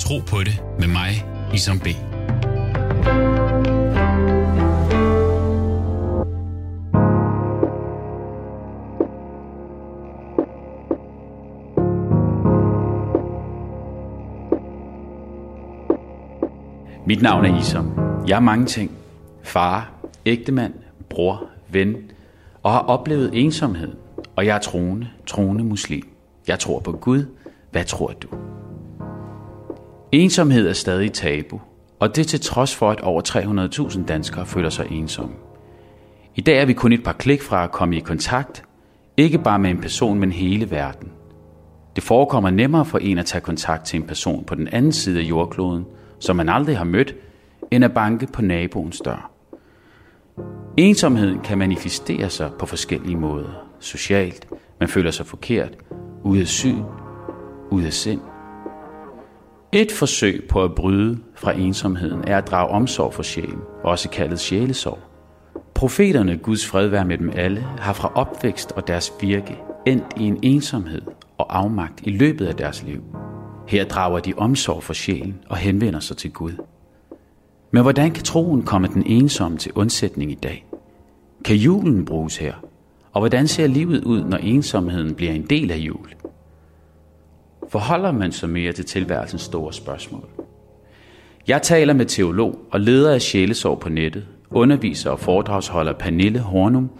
Tro på det med mig, Isam B. Mit navn er Isam. Jeg er mange ting. Far, ægtemand, bror, ven og har oplevet ensomhed. Og jeg er troende, troende muslim. Jeg tror på Gud. Hvad tror du? Ensomhed er stadig tabu, og det til trods for, at over 300.000 danskere føler sig ensomme. I dag er vi kun et par klik fra at komme i kontakt, ikke bare med en person, men hele verden. Det forekommer nemmere for en at tage kontakt til en person på den anden side af jordkloden, som man aldrig har mødt, end at banke på naboens dør. Ensomheden kan manifestere sig på forskellige måder. Socialt, man føler sig forkert, ude af syn, ude af sind. Et forsøg på at bryde fra ensomheden er at drage omsorg for sjælen, også kaldet sjælesorg. Profeterne, Guds fred være med dem alle, har fra opvækst og deres virke endt i en ensomhed og afmagt i løbet af deres liv. Her drager de omsorg for sjælen og henvender sig til Gud. Men hvordan kan troen komme den ensomme til undsætning i dag? Kan julen bruges her? Og hvordan ser livet ud, når ensomheden bliver en del af jul? Forholder man sig mere til tilværelsens store spørgsmål? Jeg taler med teolog og leder af Sjælesorg på nettet, underviser og foredragsholder Pernille Hornum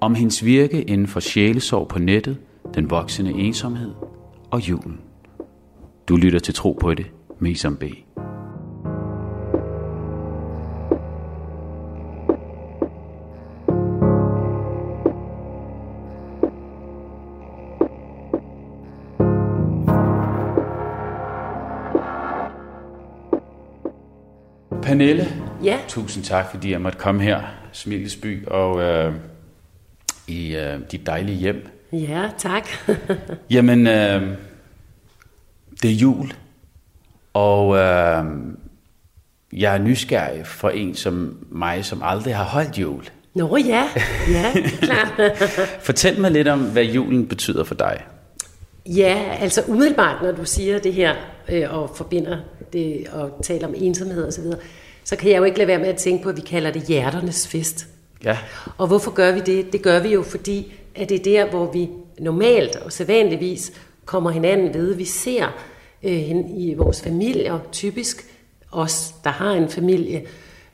om hendes virke inden for sjælesorg på nettet, den voksende ensomhed og julen. Du lytter til Tro på det med Isam B. Pernille, Ja. tusind tak, fordi jeg måtte komme her, Smilesby, og øh, i øh, dit dejlige hjem. Ja, tak. Jamen, øh, det er jul, og øh, jeg er nysgerrig for en som mig, som aldrig har holdt jul. Nå ja, ja, klart. Fortæl mig lidt om, hvad julen betyder for dig. Ja, altså umiddelbart, når du siger det her øh, og forbinder det og taler om ensomhed og så kan jeg jo ikke lade være med at tænke på, at vi kalder det hjerternes fest. Ja, Og hvorfor gør vi det? Det gør vi jo, fordi at det er der, hvor vi normalt og sædvanligvis kommer hinanden ved. Vi ser øh, i vores familier, typisk os, der har en familie.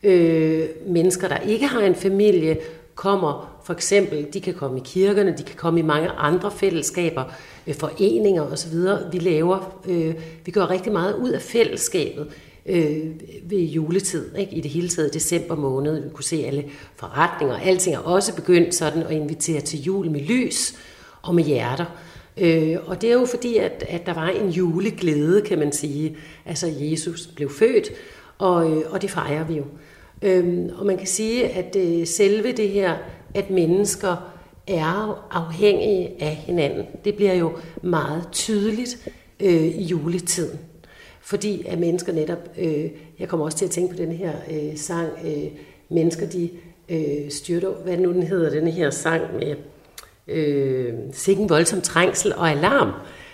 Øh, mennesker, der ikke har en familie, kommer for eksempel, de kan komme i kirkerne, de kan komme i mange andre fællesskaber, øh, foreninger osv. Vi laver, øh, vi gør rigtig meget ud af fællesskabet øh, ved juletid, ikke? i det hele taget december måned. Vi kunne se alle forretninger, og alting er også begyndt sådan at invitere til jul med lys og med hjerter. Øh, og det er jo fordi, at, at der var en juleglæde, kan man sige. Altså Jesus blev født, og, øh, og det fejrer vi jo. Øhm, og man kan sige, at øh, selve det her, at mennesker er afhængige af hinanden, det bliver jo meget tydeligt øh, i juletiden. Fordi at mennesker netop, øh, jeg kommer også til at tænke på den her øh, sang, øh, mennesker de øh, styrter, hvad nu den hedder, den her sang med øh, sikken voldsom trængsel og alarm,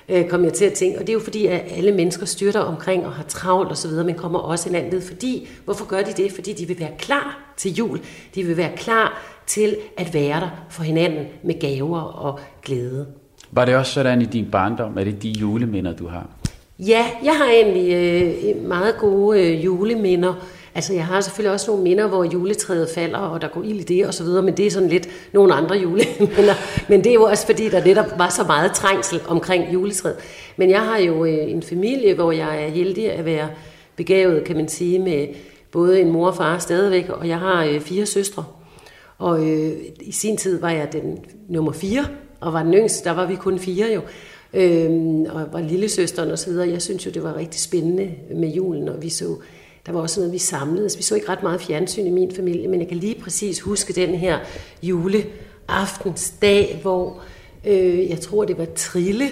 øh, kom jeg til at tænke. Og det er jo fordi, at alle mennesker styrter omkring og har travlt osv., men kommer også hinanden ved. Fordi, hvorfor gør de det? Fordi de vil være klar til jul. De vil være klar til at være der for hinanden med gaver og glæde. var det også sådan i din barndom? Er det de juleminder, du har? Ja, jeg har egentlig øh, meget gode øh, juleminder. Altså, jeg har selvfølgelig også nogle minder, hvor juletræet falder, og der går ild i det og så videre, men det er sådan lidt nogle andre juleminder. Men det er jo også fordi, der netop var så meget trængsel omkring juletræet. Men jeg har jo øh, en familie, hvor jeg er heldig at være begavet, kan man sige, med både en mor og far stadigvæk, og jeg har øh, fire søstre. Og øh, i sin tid var jeg den nummer fire, og var den yngste, der var vi kun fire jo. Øhm, og var lillesøsteren og så videre. Jeg synes jo, det var rigtig spændende med julen, og vi så, der var også noget, vi samledes. Vi så ikke ret meget fjernsyn i min familie, men jeg kan lige præcis huske den her juleaftensdag, hvor øh, jeg tror, det var Trille,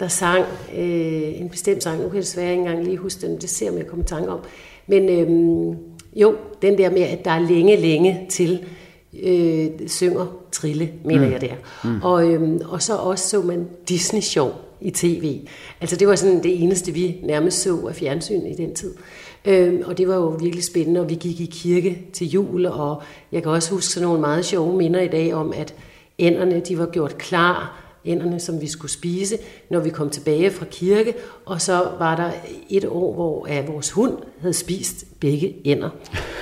der sang øh, en bestemt sang. Nu kan jeg desværre ikke engang lige huske den, det ser jeg, om jeg kommer i tanke om. Men øh, jo, den der med, at der er længe, længe til, øh, synger Trille, mener mm. jeg der. Mm. Og, øhm, og så også så man Disney Show i tv. Altså det var sådan det eneste, vi nærmest så af fjernsyn i den tid. Øhm, og det var jo virkelig spændende, og vi gik i kirke til jul, og jeg kan også huske sådan nogle meget sjove minder i dag om, at ænderne de var gjort klar, ænderne, som vi skulle spise, når vi kom tilbage fra kirke, og så var der et år, hvor at vores hund havde spist begge ænder.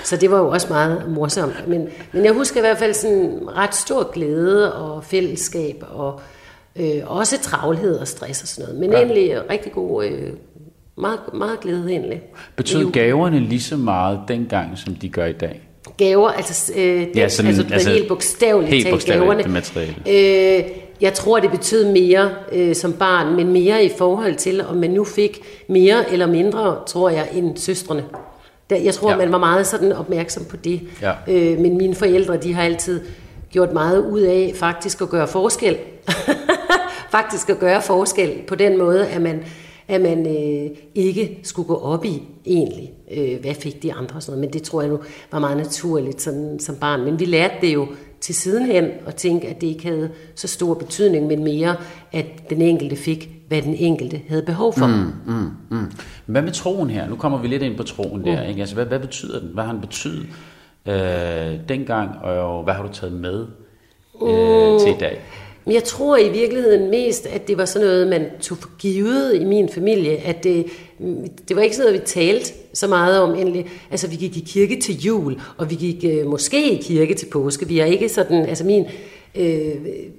Så det var jo også meget morsomt. Men, men jeg husker i hvert fald sådan ret stor glæde og fællesskab, og øh, også travlhed og stress og sådan noget. Men ja. egentlig rigtig god, øh, meget, meget glæde egentlig. Betød gaverne lige så meget dengang, som de gør i dag? Gaver, altså, øh, det, Ja, sådan- altså, altså altså, helt bogstaveligt helt talt bogstaveligt, gaverne. det materielle. Øh, jeg tror, det betød mere øh, som barn, men mere i forhold til, om man nu fik mere eller mindre, tror jeg, end søstrene. Der, jeg tror, Ja. man var meget sådan opmærksom på det. Ja. Øh, men mine forældre, de har altid gjort meget ud af faktisk at gøre forskel. faktisk at gøre forskel på den måde, at man, at man øh, ikke skulle gå op i egentlig, øh, hvad fik de andre og sådan noget. Men det tror jeg nu var meget naturligt sådan, som barn. Men vi lærte det jo til sidenhen at tænke, at det ikke havde så stor betydning, men mere, at den enkelte fik, hvad den enkelte havde behov for. Mm. Mm, mm. Hvad med troen her? Nu kommer vi lidt ind på troen der. Ikke? Altså, hvad, hvad betyder den? Hvad har den betydet øh, dengang, og hvad har du taget med øh, til i dag? Men jeg tror i virkeligheden mest, at det var sådan noget, man tog for givet i min familie. At det, det var ikke sådan noget, vi talte så meget om endelig. Altså, vi gik i kirke til jul, og vi gik øh, måske i kirke til påske. Vi har ikke sådan, altså min øh,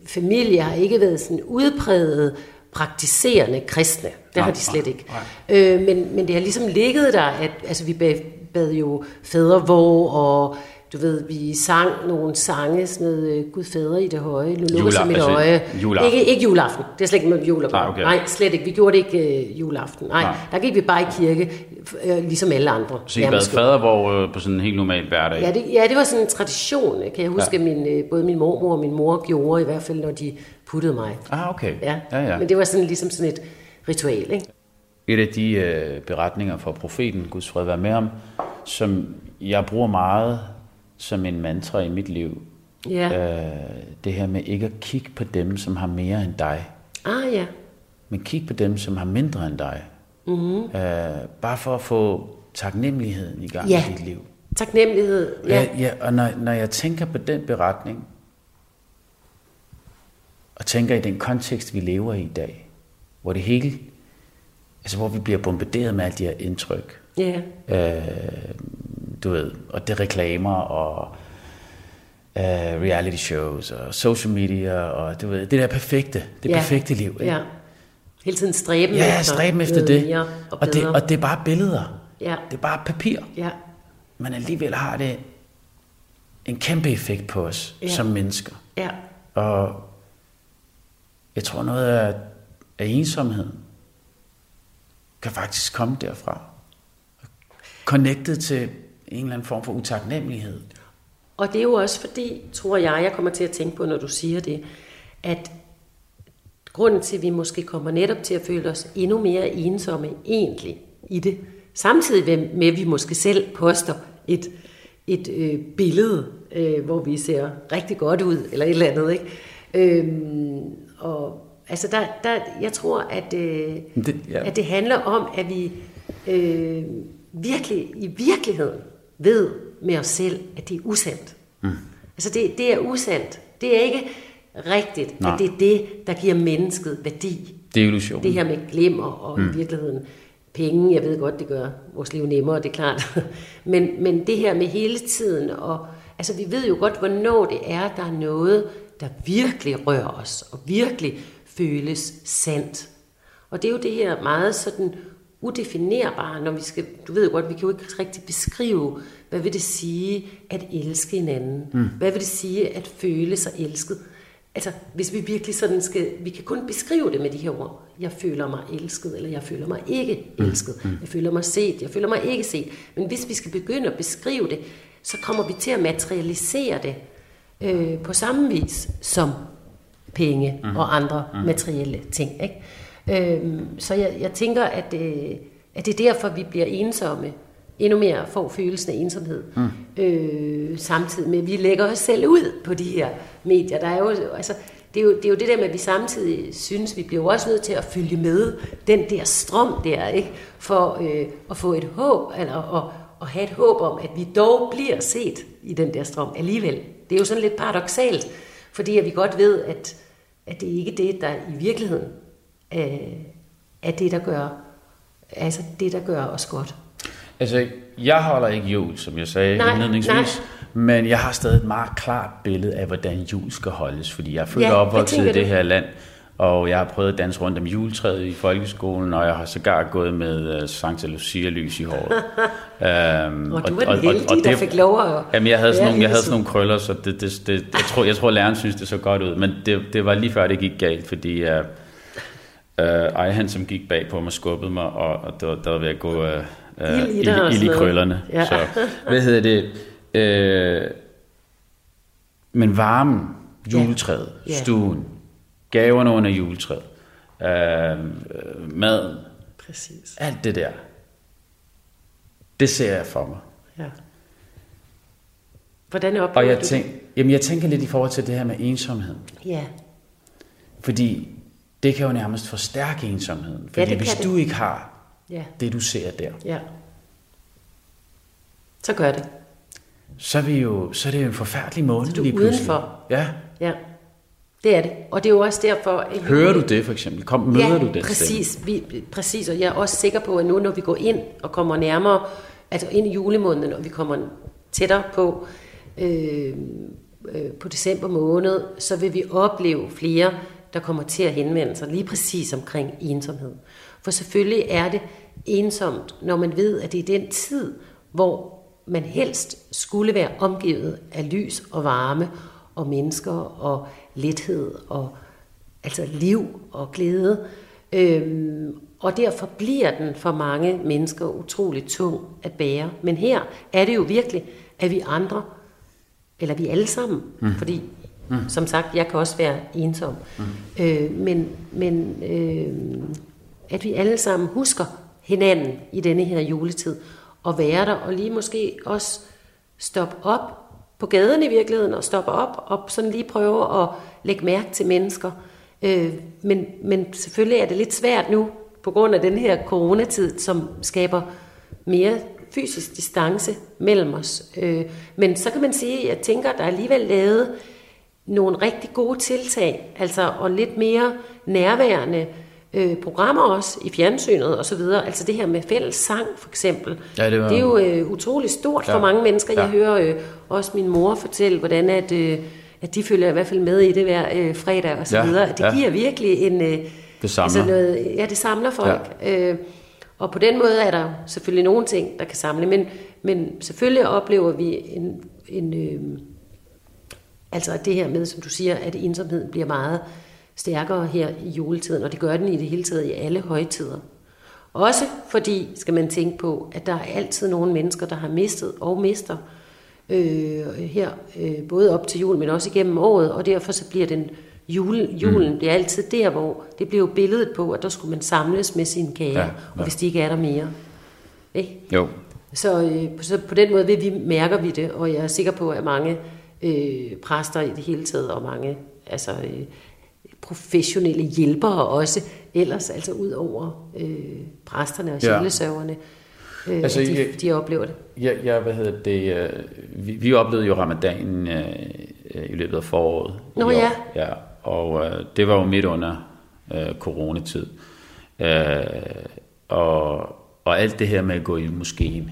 familie har ikke været sådan udpræget praktiserende kristne. Det Nej, har de slet nej, ikke. Øh, men, men det har ligesom ligget der, at altså, vi bad, bad jo fadervor, og du ved, vi sang nogle sange, sådan noget, øh, Gud fader i det høje, nu lukker sig mit altså, øje. juleaften. Ikke, ikke juleaften, det er slet ikke med jul. Nej, okay. Nej, slet ikke. Vi gjorde det ikke øh, juleaften. Nej, Nej. Der gik vi bare i kirke, øh, ligesom alle andre. Så I bad fader hvor, øh, på sådan en helt normal hverdag? Ja det, ja, det var sådan en tradition, kan jeg huske, ja. min, øh, både min mormor og min mor gjorde, i hvert fald når de puttede mig. Ah, okay. Ja. ja, ja. Men det var sådan ligesom sådan et ritual, ikke? Et af de øh, beretninger fra profeten, Guds fred være med ham, som jeg bruger meget som en mantra i mit liv. Ja. Øh, det her med ikke at kigge på dem, som har mere end dig, Ah ja, men kig på dem, som har mindre end dig. Mm-hmm. Øh, bare for at få taknemmeligheden i gang Ja. i dit liv. taknemmelighed. Ja. Ja, ja og når, når jeg tænker på den beretning, og tænker i den kontekst, vi lever i i dag, hvor det hele, altså hvor vi bliver bombarderet med alle de her indtryk, ja. øh, du ved, og det er reklamer og øh, reality shows og social media og du ved, det der perfekte, det ja. perfekte liv. Ikke? Ja. Hele tiden stræben Ja, stræben efter det. mere og, Og det. Og det er bare billeder. Ja. Det er bare papir. Ja, Men alligevel har det en kæmpe effekt på os Ja. som mennesker. ja, Og jeg tror noget af, af ensomheden kan faktisk komme derfra. Connected til en eller anden form for utaknemmelighed. Og det er jo også fordi, tror jeg, jeg kommer til at tænke på, når du siger det, at grunden til, at vi måske kommer netop til at føle os endnu mere ensomme egentlig i det, samtidig med, at vi måske selv poster et, et øh, billede, øh, hvor vi ser rigtig godt ud, eller et eller andet, ikke? Øhm, og altså der, der, jeg tror, at, øh, Det- ja. at det handler om, at vi øh, virkelig, i virkeligheden ved med os selv, at det er usandt. Mm. Altså det, det er usandt. Det er ikke rigtigt, Nej. at det er det, der giver mennesket værdi. Det er illusion. Det her med glemmer og mm. i virkeligheden penge, jeg ved godt, det gør vores liv nemmere, det er klart. men, men det her med hele tiden, og altså vi ved jo godt, hvornår det er, der er noget, der virkelig rører os, og virkelig føles sandt. Og det er jo det her meget sådan udefinerbare, når vi skal, du ved jo godt, vi kan jo ikke rigtig beskrive, hvad vil det sige at elske hinanden? Mm. Hvad vil det sige at føle sig elsket? Altså, hvis vi virkelig sådan skal, vi kan kun beskrive det med de her ord. Jeg føler mig elsket, eller jeg føler mig ikke elsket. Jeg føler mig set, jeg føler mig ikke set. Men hvis vi skal begynde at beskrive det, så kommer vi til at materialisere det øh, på samme vis som penge mm. og andre mm. materielle ting. Ikke? Øhm, så jeg, jeg tænker, at, øh, at det er derfor, vi bliver ensomme. Endnu mere får følelsen af ensomhed. Mm. Øh, samtidig med, at vi lægger os selv ud på de her medier. Der er jo, altså, det er jo, det er jo det der med, at vi samtidig synes, vi bliver jo også nødt til at følge med den der strøm der, ikke? For øh, at få et håb, eller at, at have et håb om, at vi dog bliver set i den der strøm alligevel. Det er jo sådan lidt paradoxalt, fordi at vi godt ved, at, at det ikke er det, der i virkeligheden øh, er det, der gør, altså det, der gør os godt. Altså, jeg holder ikke jul, som jeg sagde Nej, indledningsvis, nej. men jeg har stadig et meget klart billede af, hvordan jul skal holdes, fordi jeg er født Ja, og opvokset i det her land, og jeg har prøvet at danse rundt om juletræet i folkeskolen, og jeg har sågar gået med uh, Santa Lucia-lys i håret. um, Og du var den heldige, der fik lov at Jamen, jeg havde sådan, nogle, jeg havde sådan nogle krøller, så det, det, det, jeg, tror, jeg tror, læreren synes, det så godt ud, men det, det var lige før, det gik galt, fordi uh, uh, ej, han som gik bag på mig, skubbede mig, og, og der, der var ved at gå uh, Ild i dig og ild i krøllerne. Ja. Så, hvad hedder det? Øh, men varmen, juletræet, Ja. stuen, gaverne under juletræet, øh, øh, maden, Præcis. alt det der, det ser jeg for mig. Ja. Hvordan oplever Og jeg, du tænk, jamen jeg tænker lidt i forhold til det her med ensomhed. det? Ja. Fordi det kan jo nærmest forstærke ensomheden. Fordi det hvis kan du det. ikke har Ja. det, du ser der, Ja. Så gør det. så er, vi jo, så er det jo en forfærdelig måned lige pludselig. udenfor. Ja. Ja. Det er det. Og det er jo også derfor... At Hører du det for eksempel? Kom, møder ja, du stemme? præcis, vi, præcis, og jeg er også sikker på, at nu når vi går ind og kommer nærmere, altså ind i julemåneden, og vi kommer tættere på, øh, øh, på december måned, så vil vi opleve flere, der kommer til at henvende sig lige præcis omkring ensomhed. For selvfølgelig er det ensomt, når man ved, at det er den tid, hvor man helst skulle være omgivet af lys og varme og mennesker og lethed og altså liv og glæde. Øhm, og derfor bliver den for mange mennesker utrolig tung at bære. Men her er det jo virkelig, at vi andre, eller vi alle sammen, mm. fordi mm. som sagt, jeg kan også være ensom, mm. øh, men, men øh, at vi alle sammen husker hinanden i denne her juletid, og være der, og lige måske også stoppe op på gaden i virkeligheden, og stoppe op, og sådan lige prøve at lægge mærke til mennesker. Øh, men, men selvfølgelig er det lidt svært nu, på grund af den her coronatid, som skaber mere fysisk distance mellem os. Øh, men så kan man sige, at jeg tænker, at der er alligevel lavet nogle rigtig gode tiltag, altså og lidt mere nærværende øh, programmer også i fjernsynet og så videre. Altså det her med fælles sang for eksempel. Ja, det var- det er jo øh, utrolig stort for Ja. mange mennesker. Jeg Ja. hører øh, også min mor fortælle, hvordan at, øh, at de følger i hvert fald med i det hver øh, fredag og så Ja, videre. Det ja. giver virkelig en... Øh, Det samler. noget, ja, det samler folk. Ja. Øh, og på den måde er der selvfølgelig nogle ting, der kan samle, men, men selvfølgelig oplever vi en, en øh, altså det her med, som du siger, at ensomheden bliver meget stærkere her i juletiden, og det gør den i det hele taget i alle højtider. Også fordi, skal man tænke på, at der er altid nogle mennesker, der har mistet og mister øh, her, øh, både op til jul, men også igennem året, og derfor så bliver den jule, julen, mm. det er altid der, hvor det bliver jo billedet på, at der skulle man samles med sine kære, ja, Ja, og hvis de ikke er der mere. Ikke? Jo. Så, øh, så på den måde vil vi, mærker vi det, og jeg er sikker på, at mange øh, præster i det hele taget, og mange altså, øh, professionelle hjælpere også, ellers altså ud over øh, præsterne og Ja. sjælesørgerne, øh, Altså, de, jeg- de oplever det. Ja, ja hvad hedder det? øh, Vi, vi oplevede jo ramadanen øh, i løbet af foråret. Nå, ja. ja. Og øh, det var jo midt under øh, coronatid. Øh, og, og alt det her med at gå i moskeen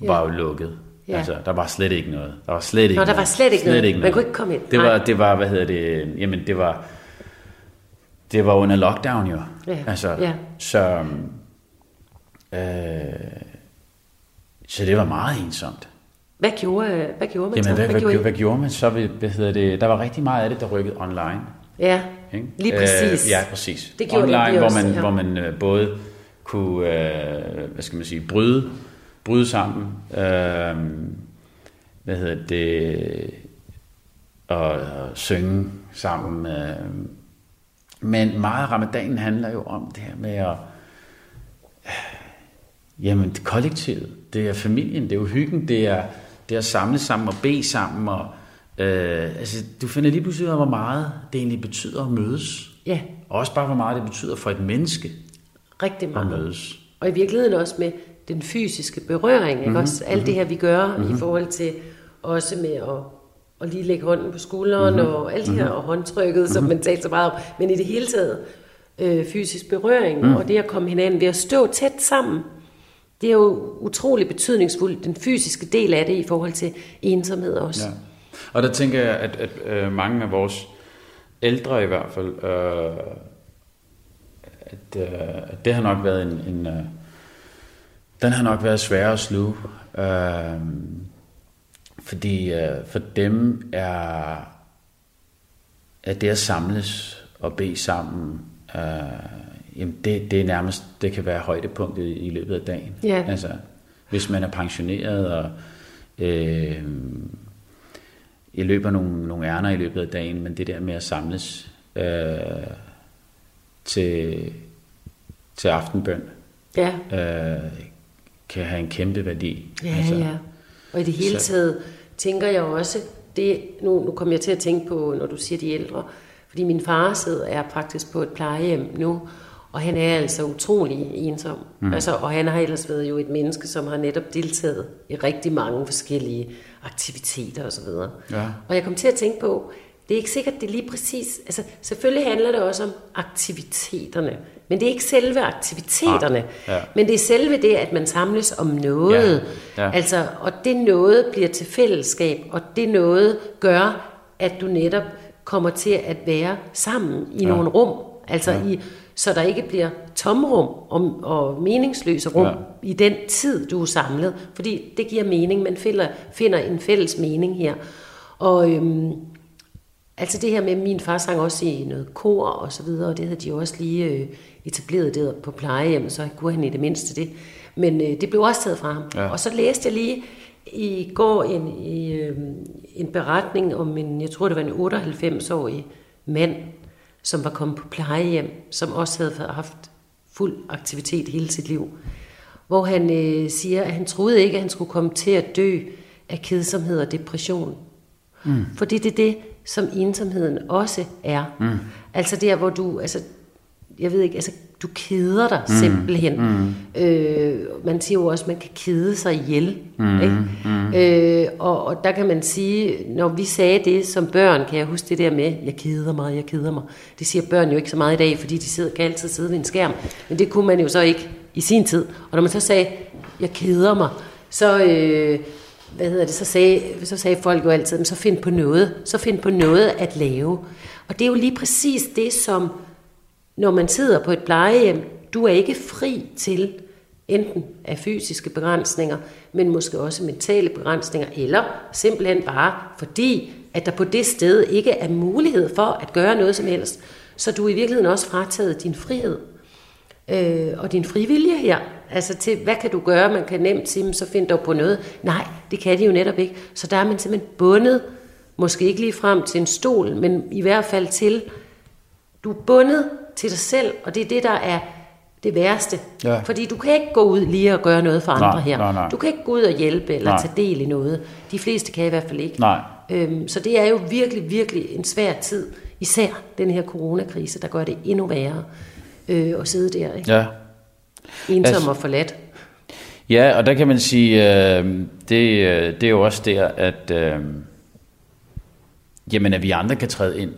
var jo lukket. Ja. Altså, der var slet ikke noget. Der var slet ikke Nå, der noget. var slet ikke noget. Man kunne ikke komme ind. Det Nej. var, det var, hvad hedder det, jamen det var, det var under lockdown jo. Ja, Altså, ja. så, øh, så det var meget ensomt. Hvad gjorde, hvad gjorde man Jamen, så? hvad, hvad, gjorde hvad, I? hvad gjorde man så? Hvad, hvad hedder det? Der var rigtig meget af det, der rykkede online. Ja, Ikke? lige præcis. Øh, ja, præcis. Det gjorde online, vi hvor også, man, ja. hvor man øh, både kunne, øh, hvad skal man sige, bryde, bryde sammen, øh, hvad hedder det, og, og synge sammen. Øh. Men meget af ramadanen handler jo om det her med at, jamen det kollektivet, det er familien, det er jo hyggen, det er, det er at samle sammen og bede sammen og Øh, altså, du finder lige pludselig ud af, hvor meget det egentlig betyder at mødes. Ja, Og også bare, hvor meget det betyder for et menneske rigtig at meget. mødes. Og i virkeligheden også med den fysiske berøring, ikke? også? Alt det her, vi gør i forhold til også med at, at lige lægge hånden på skulderen og alt det her, og håndtrykket, som man talte så meget om, men i det hele taget øh, fysisk berøring, og det at komme hinanden ved at stå tæt sammen, det er jo utrolig betydningsfuldt, den fysiske del af det i forhold til ensomhed også. Ja. Og der tænker jeg, at, at øh, mange af vores ældre i hvert fald, øh, at, øh, at det har nok været en, en øh, den har nok været svær at sluge. Øh, fordi øh, for dem er, at det at samles og bede sammen, øh, jamen det, det er nærmest, det kan være højdepunktet i løbet af dagen. Ja. Altså, hvis man er pensioneret og øh, jeg løber nogle, nogle ærner i løbet af dagen, men det der med at samles øh, til, til aftenbøn, Ja. øh, kan have en kæmpe værdi. Ja, altså, ja. Og i det hele så- taget tænker jeg også, det, nu, nu kommer jeg til at tænke på, når du siger de ældre, fordi min far sidder er faktisk på et plejehjem nu, og han er altså utrolig ensom. Mm. Altså, og han har ellers været jo et menneske, som har netop deltaget i rigtig mange forskellige aktiviteter osv. Ja. Og jeg kom til at tænke på, det er ikke sikkert, det er lige præcis... Altså, selvfølgelig handler det også om aktiviteterne, men det er ikke selve aktiviteterne, Nej, ja. men det er selve det, at man samles om noget. Ja, ja. Altså, og det noget bliver til fællesskab, og det noget gør, at du netop kommer til at være sammen i ja. nogle rum. Altså, ja. i, så der ikke bliver tomrum og, og meningsløse rum. Ja. i den tid, du er samlet. Fordi det giver mening, man finder, finder en fælles mening her. Og øhm, altså det her med, min far sang også i noget kor og så videre, og det havde de også lige øh, etableret der på plejehjem, så kunne han i det mindste det. Men øh, det blev også taget fra ham. Ja. Og så læste jeg lige i går en, i, øh, en beretning om en, jeg tror det var en 98-årig mand, som var kommet på plejehjem, som også havde haft fuld aktivitet hele sit liv. Hvor han øh, siger, at han troede ikke, at han skulle komme til at dø af kedsomhed og depression. Mm. Fordi det er det, som ensomheden også er. Mm. Altså der, hvor du, altså, jeg ved ikke, altså, du keder dig mm. simpelthen. Mm. Øh, man siger jo også, at man kan kede sig ihjel. Mm. Ikke? Mm. Øh, og, og der kan man sige, når vi sagde det som børn, kan jeg huske det der med, jeg keder mig, jeg keder mig. Det siger børn jo ikke så meget i dag, fordi de sidder, kan altid sidde ved en skærm. Men det kunne man jo så ikke i sin tid. Og når man så sagde, jeg keder mig, så... Øh, hvad hedder det, så sagde, så sagde folk jo altid, så find på noget, så find på noget at lave. Og det er jo lige præcis det, som når man sidder på et plejehjem, du er ikke fri til enten af fysiske begrænsninger, men måske også mentale begrænsninger, eller simpelthen bare fordi, at der på det sted ikke er mulighed for at gøre noget som helst, så du er i virkeligheden også frataget din frihed øh, og din frivillige her. Altså til, hvad kan du gøre? Man kan nemt sige, "Men så find dog på noget. Nej, det kan de jo netop ikke. Så der er man simpelthen bundet, måske ikke lige frem til en stol, men i hvert fald til, du er bundet til dig selv, og det er det, der er det værste. Ja. Fordi du kan ikke gå ud lige og gøre noget for andre Nej, her. nej, nej. Du kan ikke gå ud og hjælpe eller Nej. tage del i noget. De fleste kan i hvert fald ikke. Nej. Øhm, så det er jo virkelig, virkelig en svær tid. Især den her coronakrise, der gør det endnu værre øh, at sidde der, ikke? Ja. Ensom Altså- og forladt. Ja, og der kan man sige, øh, det, øh, det er jo også der, at, øh, jamen, at vi andre kan træde ind.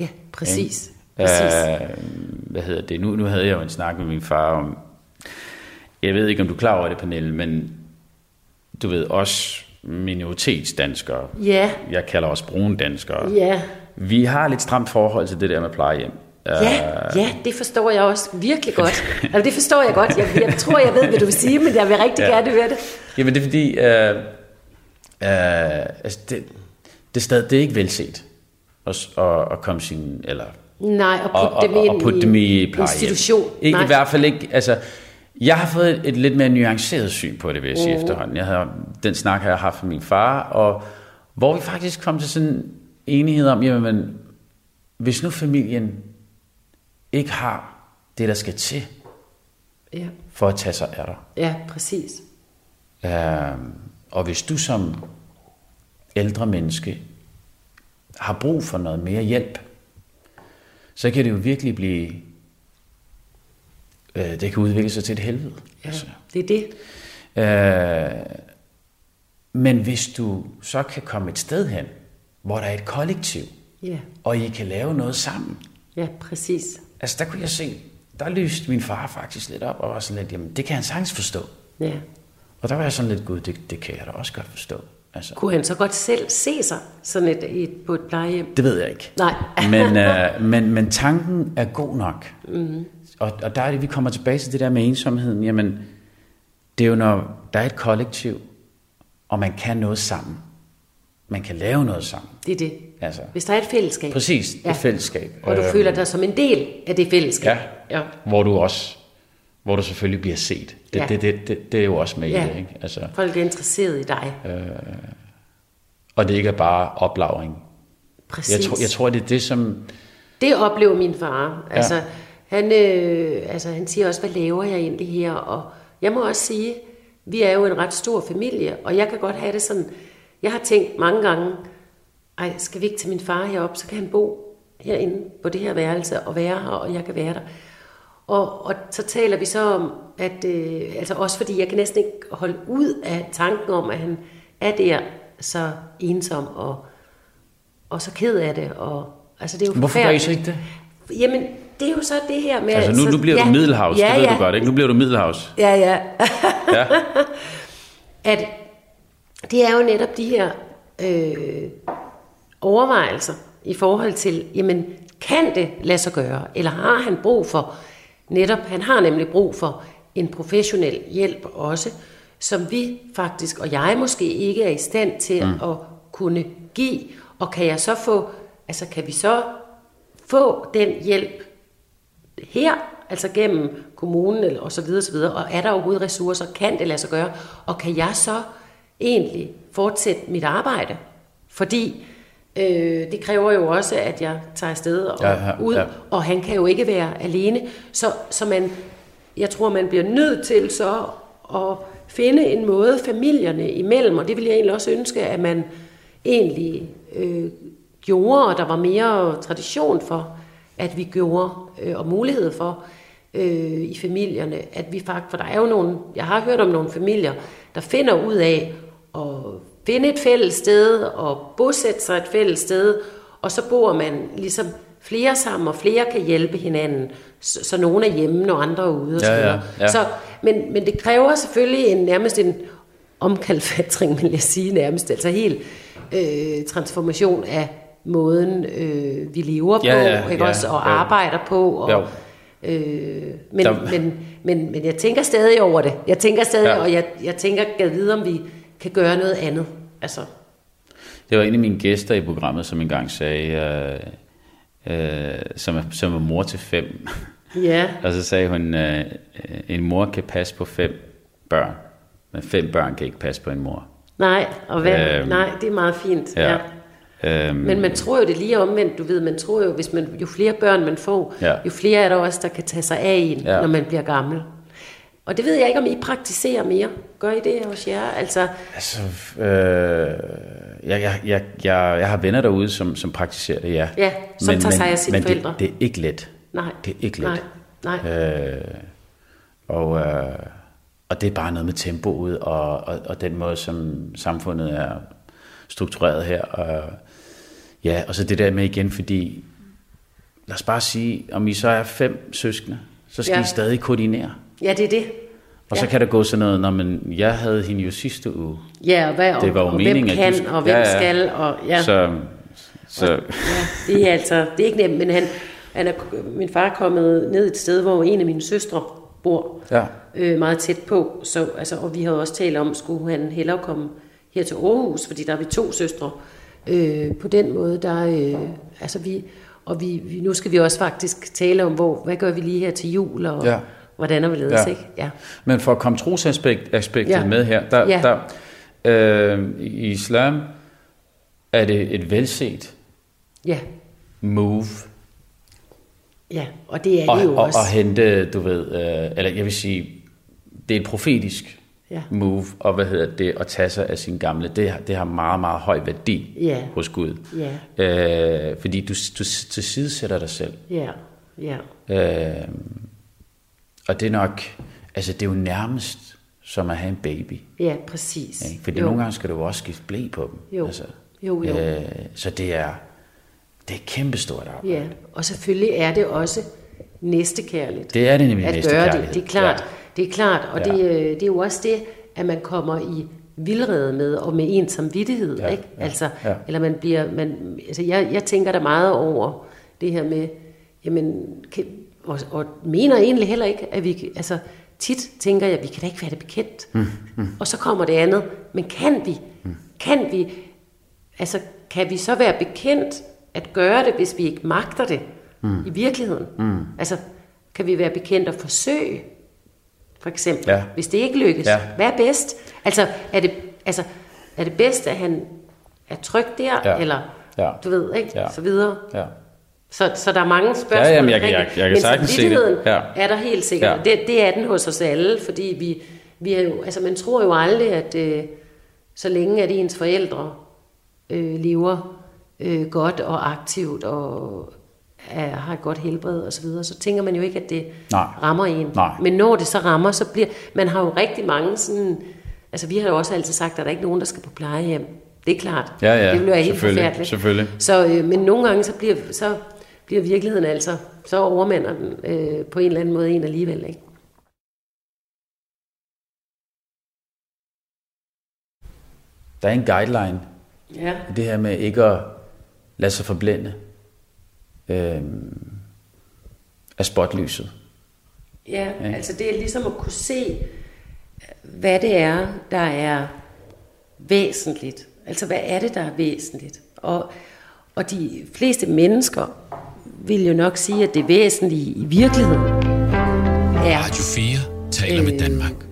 Ja, præcis. præcis. Øh, hvad hedder det? Nu, nu havde jeg jo en snak med min far om, jeg ved ikke, om du er klar over det, Pernille, men du ved, os minoritetsdanskere, Ja, jeg kalder os brune danskere, ja, vi har lidt stramt forhold til det der med plejehjem. Ja, ja, det forstår jeg også virkelig godt. Altså, det forstår jeg godt. Jeg, jeg tror, jeg ved, hvad du vil sige, men jeg vil rigtig Ja. gerne høre det. Jamen det er fordi, øh, øh, altså det, det, er stadig, det er ikke velset at, at, at komme sin, eller Nej, og og, putte og, dem og, ind og putte dem i plejehjem. institution. Ikke, Nej. I hvert fald ikke, altså, jeg har fået et, et lidt mere nuanceret syn på det, vil jeg sige Mm. efterhånden. Jeg havde, den snak har jeg haft med min far, og hvor vi faktisk kom til sådan en enighed om, jamen, hvis nu familien ikke har det, der skal til Ja, for at tage sig af dig, ja, præcis. Øh, og hvis du som ældre menneske har brug for noget mere hjælp, så kan det jo virkelig blive, øh, det kan udvikle sig til et helvede. Ja, det er det. Øh, men hvis du så kan komme et sted hen, hvor der er et kollektiv, Ja, og I kan lave noget sammen. ja præcis. Altså der kunne jeg se, der lyste min far faktisk lidt op, og var sådan lidt, jamen det kan han sagtens forstå. Ja. Og der var jeg sådan lidt, gud, det, det kan jeg da også godt forstå. Altså, Kunne han så godt selv se sig sådan et, et, på et plejehjem? det ved jeg ikke. Nej. Men, øh, men, men tanken er god nok. Mm. Og, og der er det, vi kommer tilbage til det der med ensomheden. Jamen, det er jo når der er et kollektiv, og man kan noget sammen. Man kan lave noget sammen. Det er det. Altså, Hvis der er et fællesskab. præcis, ja. et fællesskab. Og du Øh, føler dig som en del af det fællesskab. Ja, ja. hvor du også, hvor du selvfølgelig bliver set. Det, Ja. det, det, det, det er jo også med Ja. i det, ikke? Altså, Folk er interesseret i dig. og det ikke er bare oplagring. Præcis. Jeg tror, jeg tror, det er det, som... Det oplever min far. Altså, han, øh, altså, han siger også, hvad laver jeg egentlig her? Og jeg må også sige, vi er jo en ret stor familie, og jeg kan godt have det sådan, jeg har tænkt mange gange, ej, skal vi ikke til min far herop, så kan han bo herinde på det her værelse og være her, og jeg kan være der. Og, og så taler vi så om, at øh, altså også fordi jeg kan næsten ikke holde ud af tanken om, at han er der så ensom og, og så ked af det. Og, altså det er jo Hvorfor gør I så ikke det? Jamen, det er jo så det her med... Altså nu, nu bliver ja, du Middelhavs, ja, det ved ja, du godt, ikke? Nu bliver du Middelhavs. Ja, ja. Ja. At det er jo netop de her øh, overvejelser i forhold til, jamen, kan det lade sig gøre? Eller har han brug for, netop, han har nemlig brug for en professionel hjælp også, som vi faktisk, og jeg måske ikke er i stand til mm. at kunne give. Og kan jeg så få, altså kan vi så få den hjælp her, altså gennem kommunen eller og så videre, så videre, og er der overhovedet ressourcer, kan det lade sig gøre, og kan jeg så egentlig fortsætte mit arbejde? Fordi øh, det kræver jo også, at jeg tager afsted og Ja, ja, ud, ja. og han kan jo ikke være alene, så, så man, jeg tror, man bliver nødt til så at finde en måde familierne imellem, og det vil jeg egentlig også ønske, at man egentlig øh, gjorde, og der var mere tradition for, at vi gjorde, øh, og mulighed for øh, i familierne, at vi faktisk, for der er jo nogle, jeg har hørt om nogle familier, der finder ud af at finde et fælles sted, og bosætte sig et fælles sted, og så bor man ligesom flere sammen, og flere kan hjælpe hinanden, så, så nogen er hjemme, når andre er ude. Og Ja, så, ja, ja. så men, men det kræver selvfølgelig en, nærmest en omkalfatring, vil jeg sige nærmest, altså helt øh, transformation af måden, øh, vi lever på, Ja, ja, ikke ja, også, og jo. arbejder på. Og, Jo. øh, men, Der- men, men, men jeg tænker stadig over det. Jeg tænker stadig, Ja. ja. og jeg, jeg tænker, gad vide, om vi kan gøre noget andet. Altså, Det var en af mine gæster i programmet, som engang sagde, øh, øh, som, er, som er mor til fem. ja, Og så sagde hun, øh, en mor kan passe på fem børn, men fem børn kan ikke passe på en mor. nej, og hvad, Øhm, nej, det er meget fint. Ja. Ja. Øhm, Men man tror jo det lige omvendt, du ved, man tror jo, hvis man, jo flere børn man får, Ja. jo flere er der også, der kan tage sig af en, ja. når man bliver gammel. Og det ved jeg ikke, om I praktiserer mere. Gør I det hos jer? Altså, Altså, øh, jeg, jeg, jeg, jeg, jeg har venner derude, som, som praktiserer det, ja. Ja, som tager sig af sine men forældre. Det, det er ikke let. nej. Det er ikke let. Nej, nej. Øh, og, øh, og det er bare noget med tempoet og, og, og den måde, som samfundet er struktureret her. Og, ja, og så det der med igen, fordi lad os bare sige, om I så er fem søskende, så skal. Ja. I stadig koordinere. Ja, det er det. Og så Ja. kan der gå sådan noget, når man, jeg havde hende jo sidste uge, Ja, og, hvad, Det var jo og, meningen, hvem at kan, de skulle- og hvem Ja, ja. skal, og ja. så, så Ja, det er altså, det er ikke nemt, men han, han er, min far er kommet ned et sted, hvor en af mine søstre bor ja. øh, meget tæt på, så, altså, og vi havde også talt om, skulle han hellere komme her til Aarhus, fordi der er vi to søstre. Øh, på den måde, der, øh, altså vi, og vi, vi, nu skal vi også faktisk tale om, hvor, hvad gør vi lige her til jul, og Ja. Hvordan er vi ledes, Ja. ikke? Ja. Men for at komme trosaspektet aspektet Ja. med her, der, Ja. der øh, i islam er det et velset ja, move ja, og det er og, det jo og, også. og hente, du ved, øh, eller jeg vil sige, det er et profetisk Ja. move, og hvad hedder det, at tage sig af sin gamle, det, har- det har meget, meget høj værdi Ja. hos Gud. Ja. Øh, fordi du, du tilsidesætter dig selv. Ja, ja, Øh, og det er nok, altså det er jo nærmest som at have en baby. ja, præcis. Ikke? Fordi Jo. nogle gange skal du også skifte blæ på dem. Jo. Jo, jo. Øh, så det er, det er kæmpestort arbejde. Ja, og selvfølgelig er det også næstekærligt. Det er det nemlig at gøre det. Det er klart, Ja. det er klart, og Ja. det, øh, det er jo også det, at man kommer i vildrede med, og med en samvittighed, Ja, ikke? ja, Altså, ja. eller man bliver, man, altså jeg, jeg tænker da meget over det her med, jamen, kan, og, og mener egentlig heller ikke, at vi, altså tit tænker jeg, at vi kan da ikke være det bekendt. Mm, mm. Og så kommer det andet, men kan vi, mm. kan vi, altså kan vi så være bekendt at gøre det, hvis vi ikke magter det mm. i virkeligheden? Mm. Altså, kan vi være bekendt at forsøge, for eksempel, Ja. hvis det ikke lykkes? Ja. Hvad er bedst? Altså, er det, altså, er det bedst, at han er tryg der, Ja. eller Ja. du ved, ikke? Ja. Så videre. Ja. Så, så der er mange spørgsmål Ja, jamen, jeg jeg- det. jeg kan Men sagtens se det. Ja. er der helt sikkert. Ja. Det, det er den hos os alle, fordi vi, vi er jo, altså man tror jo aldrig, at øh, så længe at ens forældre øh, lever øh, godt og aktivt og er, har et godt helbred og så videre, så tænker man jo ikke, at det Nej. rammer en. Nej. Men når det så rammer, så bliver... Man har jo rigtig mange sådan... Altså vi har jo også altid sagt, at der er ikke nogen, der skal på plejehjem. Det er klart. Ja, ja, det vil være helt selvfølgelig, forfærdeligt. selvfølgelig. Så, øh, men nogle gange, så bliver, så bliver virkeligheden altså... Så overmander den øh, på en eller anden måde en alligevel, ikke? Der er en guideline Ja. i det her med ikke at lade sig forblænde øh, af spotlyset. Ja, Ikke? altså det er ligesom at kunne se, hvad det er, der er væsentligt. Altså hvad er det, der er væsentligt? Og, og de fleste mennesker vil jo nok sige, at det væsentlige i virkeligheden er... Radio 4 taler med Danmark.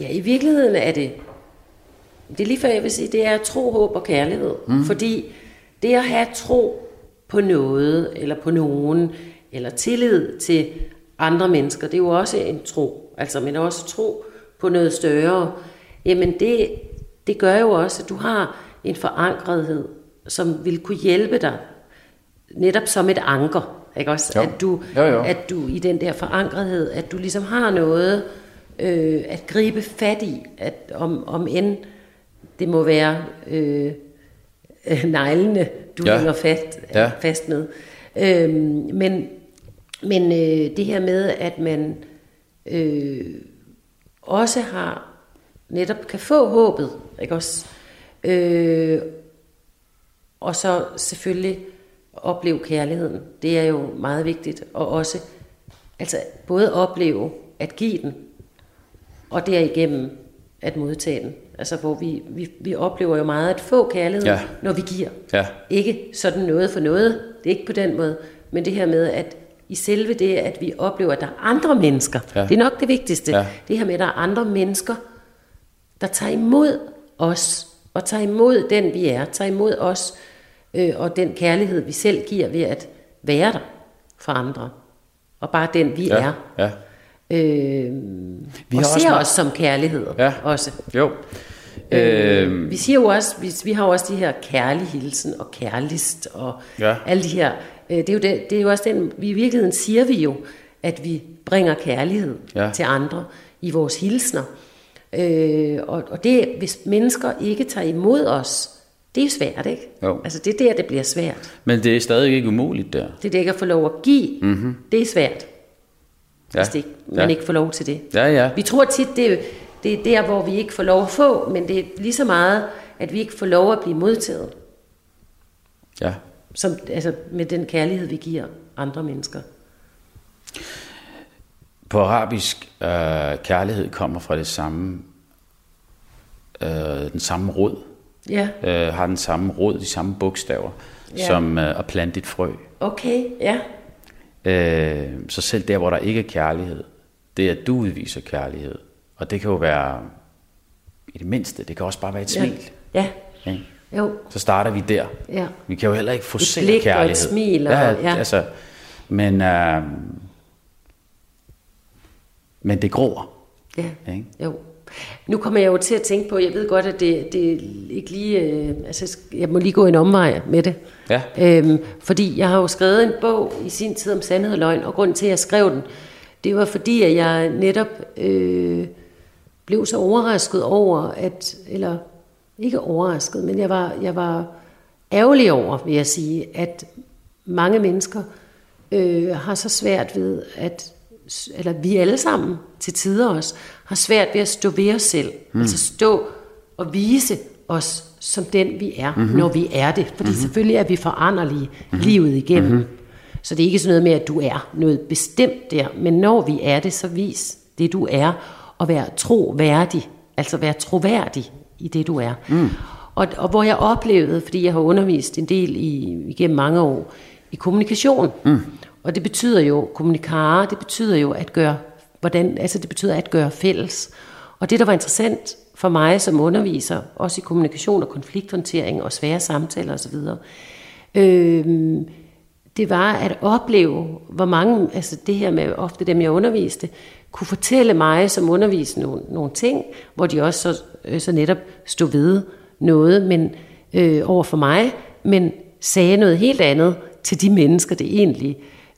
Ja, i virkeligheden er det, det er lige før jeg vil sige, det er tro, håb og kærlighed. Mm. Fordi det at have tro på noget, eller på nogen, eller tillid til andre mennesker, det er jo også en tro. Altså, men også tro på noget større. Jamen, det, det gør jo også, at du har en forankrethed, som vil kunne hjælpe dig netop som et anker. Ikke også? Jo. At, du, Jo, jo. at du i den der forankrethed, at du ligesom har noget øh, at gribe fat i, at om, om end det må være øh, øh, neglene, du Ja. hænger fast, Ja. fast med. Øhm, men men øh, det her med, at man øh, også har netop kan få håbet, ikke også? Øh, og så selvfølgelig opleve kærligheden. Det er jo meget vigtigt. Og også altså både opleve at give den, og derigennem at modtage den. Altså hvor vi, vi, vi oplever jo meget at få kærlighed, Ja. når vi giver. Ja. Ikke sådan noget for noget, det er ikke på den måde, men det her med, at i selve det, at vi oplever, at der er andre mennesker, Ja. det er nok det vigtigste. Ja. Det her med, at der er andre mennesker, der tager imod os, og tager imod den, vi er, tager imod os, øh, og den kærlighed, vi selv giver ved at være der for andre. Og bare den, vi Ja, er. ja. Øh, Vi og har også ser meget- os som kærlighed Ja. også. Jo. Øh, vi siger jo også, vi, vi har jo også de her kærlig hilsen og kærlist og Ja. alle de her. Øh, det, er jo det, det er jo også den, vi i virkeligheden siger vi jo, at vi bringer kærlighed Ja. til andre i vores hilsner. Øh, og, og det, hvis mennesker ikke tager imod os, det er svært, ikke? Jo. Altså det er der, det bliver svært. Men det er stadig ikke umuligt der. Det er det ikke at få lov at give, mm-hmm. det er svært, Ja. hvis det ikke, man ja. ikke får lov til det. Ja, ja. Vi tror tit, det, det er der, hvor vi ikke får lov at få, men det er lige så meget, at vi ikke får lov at blive modtaget, Ja. som, altså med den kærlighed, vi giver andre mennesker. På arabisk, øh, kærlighed kommer fra det samme, øh, den samme rod, Ja, øh, har den samme rod, de samme bogstaver, Ja. ja. som øh, at plante et frø. okay, ja, Øh, så selv der, hvor der ikke er kærlighed, det er, at du udviser kærlighed. Og det kan jo være, i det mindste, det kan også bare være et ja, smil. ja, Ikke? jo, Så starter vi der. ja, Vi kan jo heller ikke forcere blik og et kærlighed. smil og- ja, ja. Altså, men, øh, men det gror. ja, Ikke? jo, Nu kommer jeg jo til at tænke på, jeg ved godt, at det, det ikke lige, øh, altså jeg må lige gå en omvej med det. Ja. Øhm, fordi jeg har jo skrevet en bog i sin tid om sandhed og løgn, og grund til, at jeg skrev den, det var fordi, at jeg netop øh, blev så overrasket over, at, eller ikke overrasket, men jeg var, jeg var ærgerlig over, vil jeg sige, at mange mennesker øh, har så svært ved at, eller vi alle sammen til tider også, har svært ved at stå ved os selv. Mm. Altså stå og vise os som den vi er, mm-hmm. når vi er det. Fordi mm-hmm. selvfølgelig er vi foranderlige mm-hmm. livet igennem. Mm-hmm. Så det er ikke sådan noget med, at du er noget bestemt der, men når vi er det, så vis det du er, og vær troværdig, altså vær troværdig i det du er. Mm. Og, og hvor jeg oplevede, fordi jeg har undervist en del i, igennem mange år, i kommunikation. Mm. Og det betyder jo, kommunikare, det betyder jo at gøre, hvordan, altså det betyder at gøre fælles. Og det, der var interessant for mig som underviser, også i kommunikation og konflikthåndtering og svære samtaler osv., øh, det var at opleve, hvor mange, altså det her med ofte dem, jeg underviste, kunne fortælle mig som underviser nogle, nogle ting, hvor de også så, øh, så netop stod ved noget men, øh, over for mig, men sagde noget helt andet til de mennesker, det egentlig,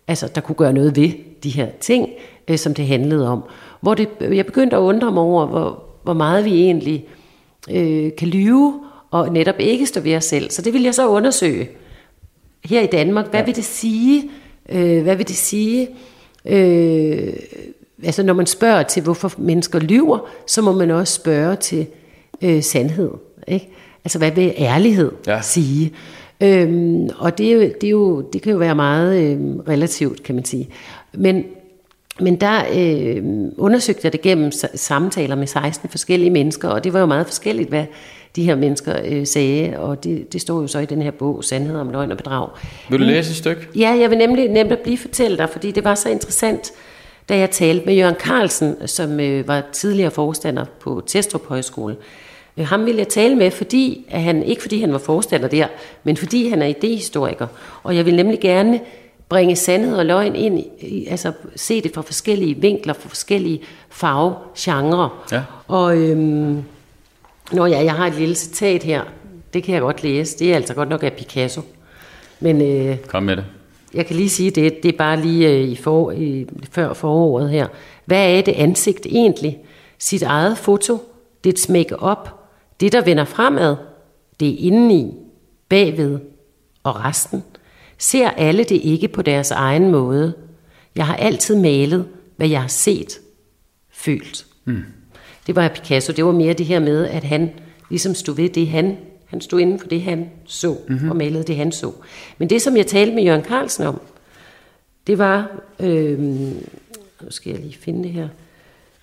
altså der kunne gøre noget ved de her ting, øh, som det handlede om. Hvor det, jeg begyndte at undre mig over, hvor, hvor meget vi egentlig øh, kan lyve, og netop ikke stå ved os selv. Så det vil jeg så undersøge her i Danmark. Hvad ja. vil det sige? Øh, hvad vil det sige? Øh, altså når man spørger til, hvorfor mennesker lyver, så må man også spørge til øh, sandhed. Ikke? Altså hvad vil ærlighed ja. sige? Øhm, og det, er jo, det, er jo, det kan jo være meget øh, relativt, kan man sige. Men, men der øh, undersøgte jeg det gennem samtaler med 16 forskellige mennesker, og det var jo meget forskelligt, hvad de her mennesker øh, sagde, og det, det står jo så i den her bog, Sandhed om løgn og bedrag. Vil du læse et stykke? Ja, jeg vil nemlig nemt blive fortælle dig, fordi det var så interessant, da jeg talte med Jørgen Carlsen, som øh, var tidligere forstander på Testrup Højskole. Øh, ham ville jeg tale med, fordi at han, ikke fordi han var forstander der, men fordi han er idehistoriker. Og jeg vil nemlig gerne bringe sandhed og løgn ind, i, altså se det fra forskellige vinkler, fra forskellige farvegenre. Ja. Og øhm, når jeg, jeg har et lille citat her, det kan jeg godt læse. Det er altså godt nok af Picasso. Men, øh, Kom med det. Jeg kan lige sige det, det er bare lige øh, i, for, i før foråret her. Hvad er det ansigt egentlig? Sit eget foto, dets make-up, det, der vender fremad, det er indeni, bagved og resten. Ser alle det ikke på deres egen måde. Jeg har altid malet, hvad jeg har set, følt. Mm. Det var Picasso. Det var mere det her med, at han ligesom stod ved det, han, han stod inden for det, han så, mm-hmm. og malede det, han så. Men det, som jeg talte med Jørgen Carlsen om, det var, øh, nu skal jeg lige finde det her,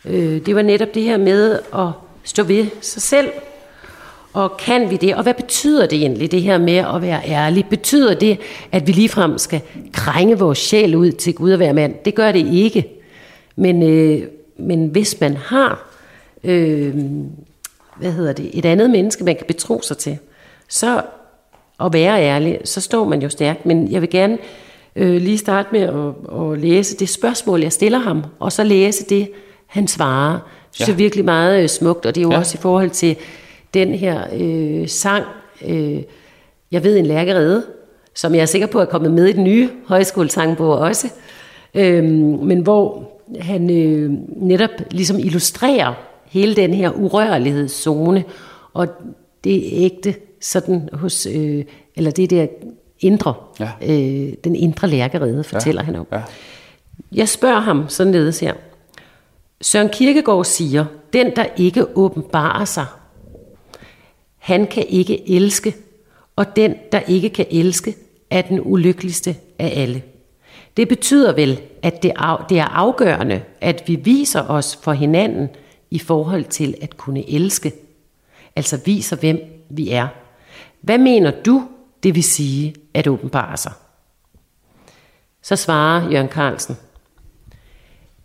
øh, det var netop det her med at stå ved sig selv, og kan vi det? Og hvad betyder det egentlig, det her med at være ærlig? Betyder det, at vi ligefrem skal krænge vores sjæl ud til Gud og være mand? Det gør det ikke. Men, øh, men hvis man har øh, hvad hedder det, et andet menneske, man kan betro sig til, så at være ærlig, så står man jo stærkt. Men jeg vil gerne øh, lige starte med at, at læse det spørgsmål, jeg stiller ham, og så læse det, han svarer. Det ja. er virkelig meget øh, smukt, og det er jo ja. også i forhold til den her øh, sang, øh, Jeg ved en lærkerede, som jeg er sikker på er kommet med i den nye højskolesangbog også, øh, men hvor han øh, netop ligesom illustrerer hele den her urørlighedszone, og det ægte sådan hos, øh, eller det der indre, ja. øh, den indre lærkerede, fortæller ja. han om. Ja. Jeg spørger ham således her. Søren Kierkegaard siger, den der ikke åbenbarer sig han kan ikke elske, og den, der ikke kan elske, er den ulykkeligste af alle. Det betyder vel, at det er afgørende, at vi viser os for hinanden i forhold til at kunne elske. Altså viser, hvem vi er. Hvad mener du, det vil sige at åbenbare sig? Så svarer Jørgen Carlsen.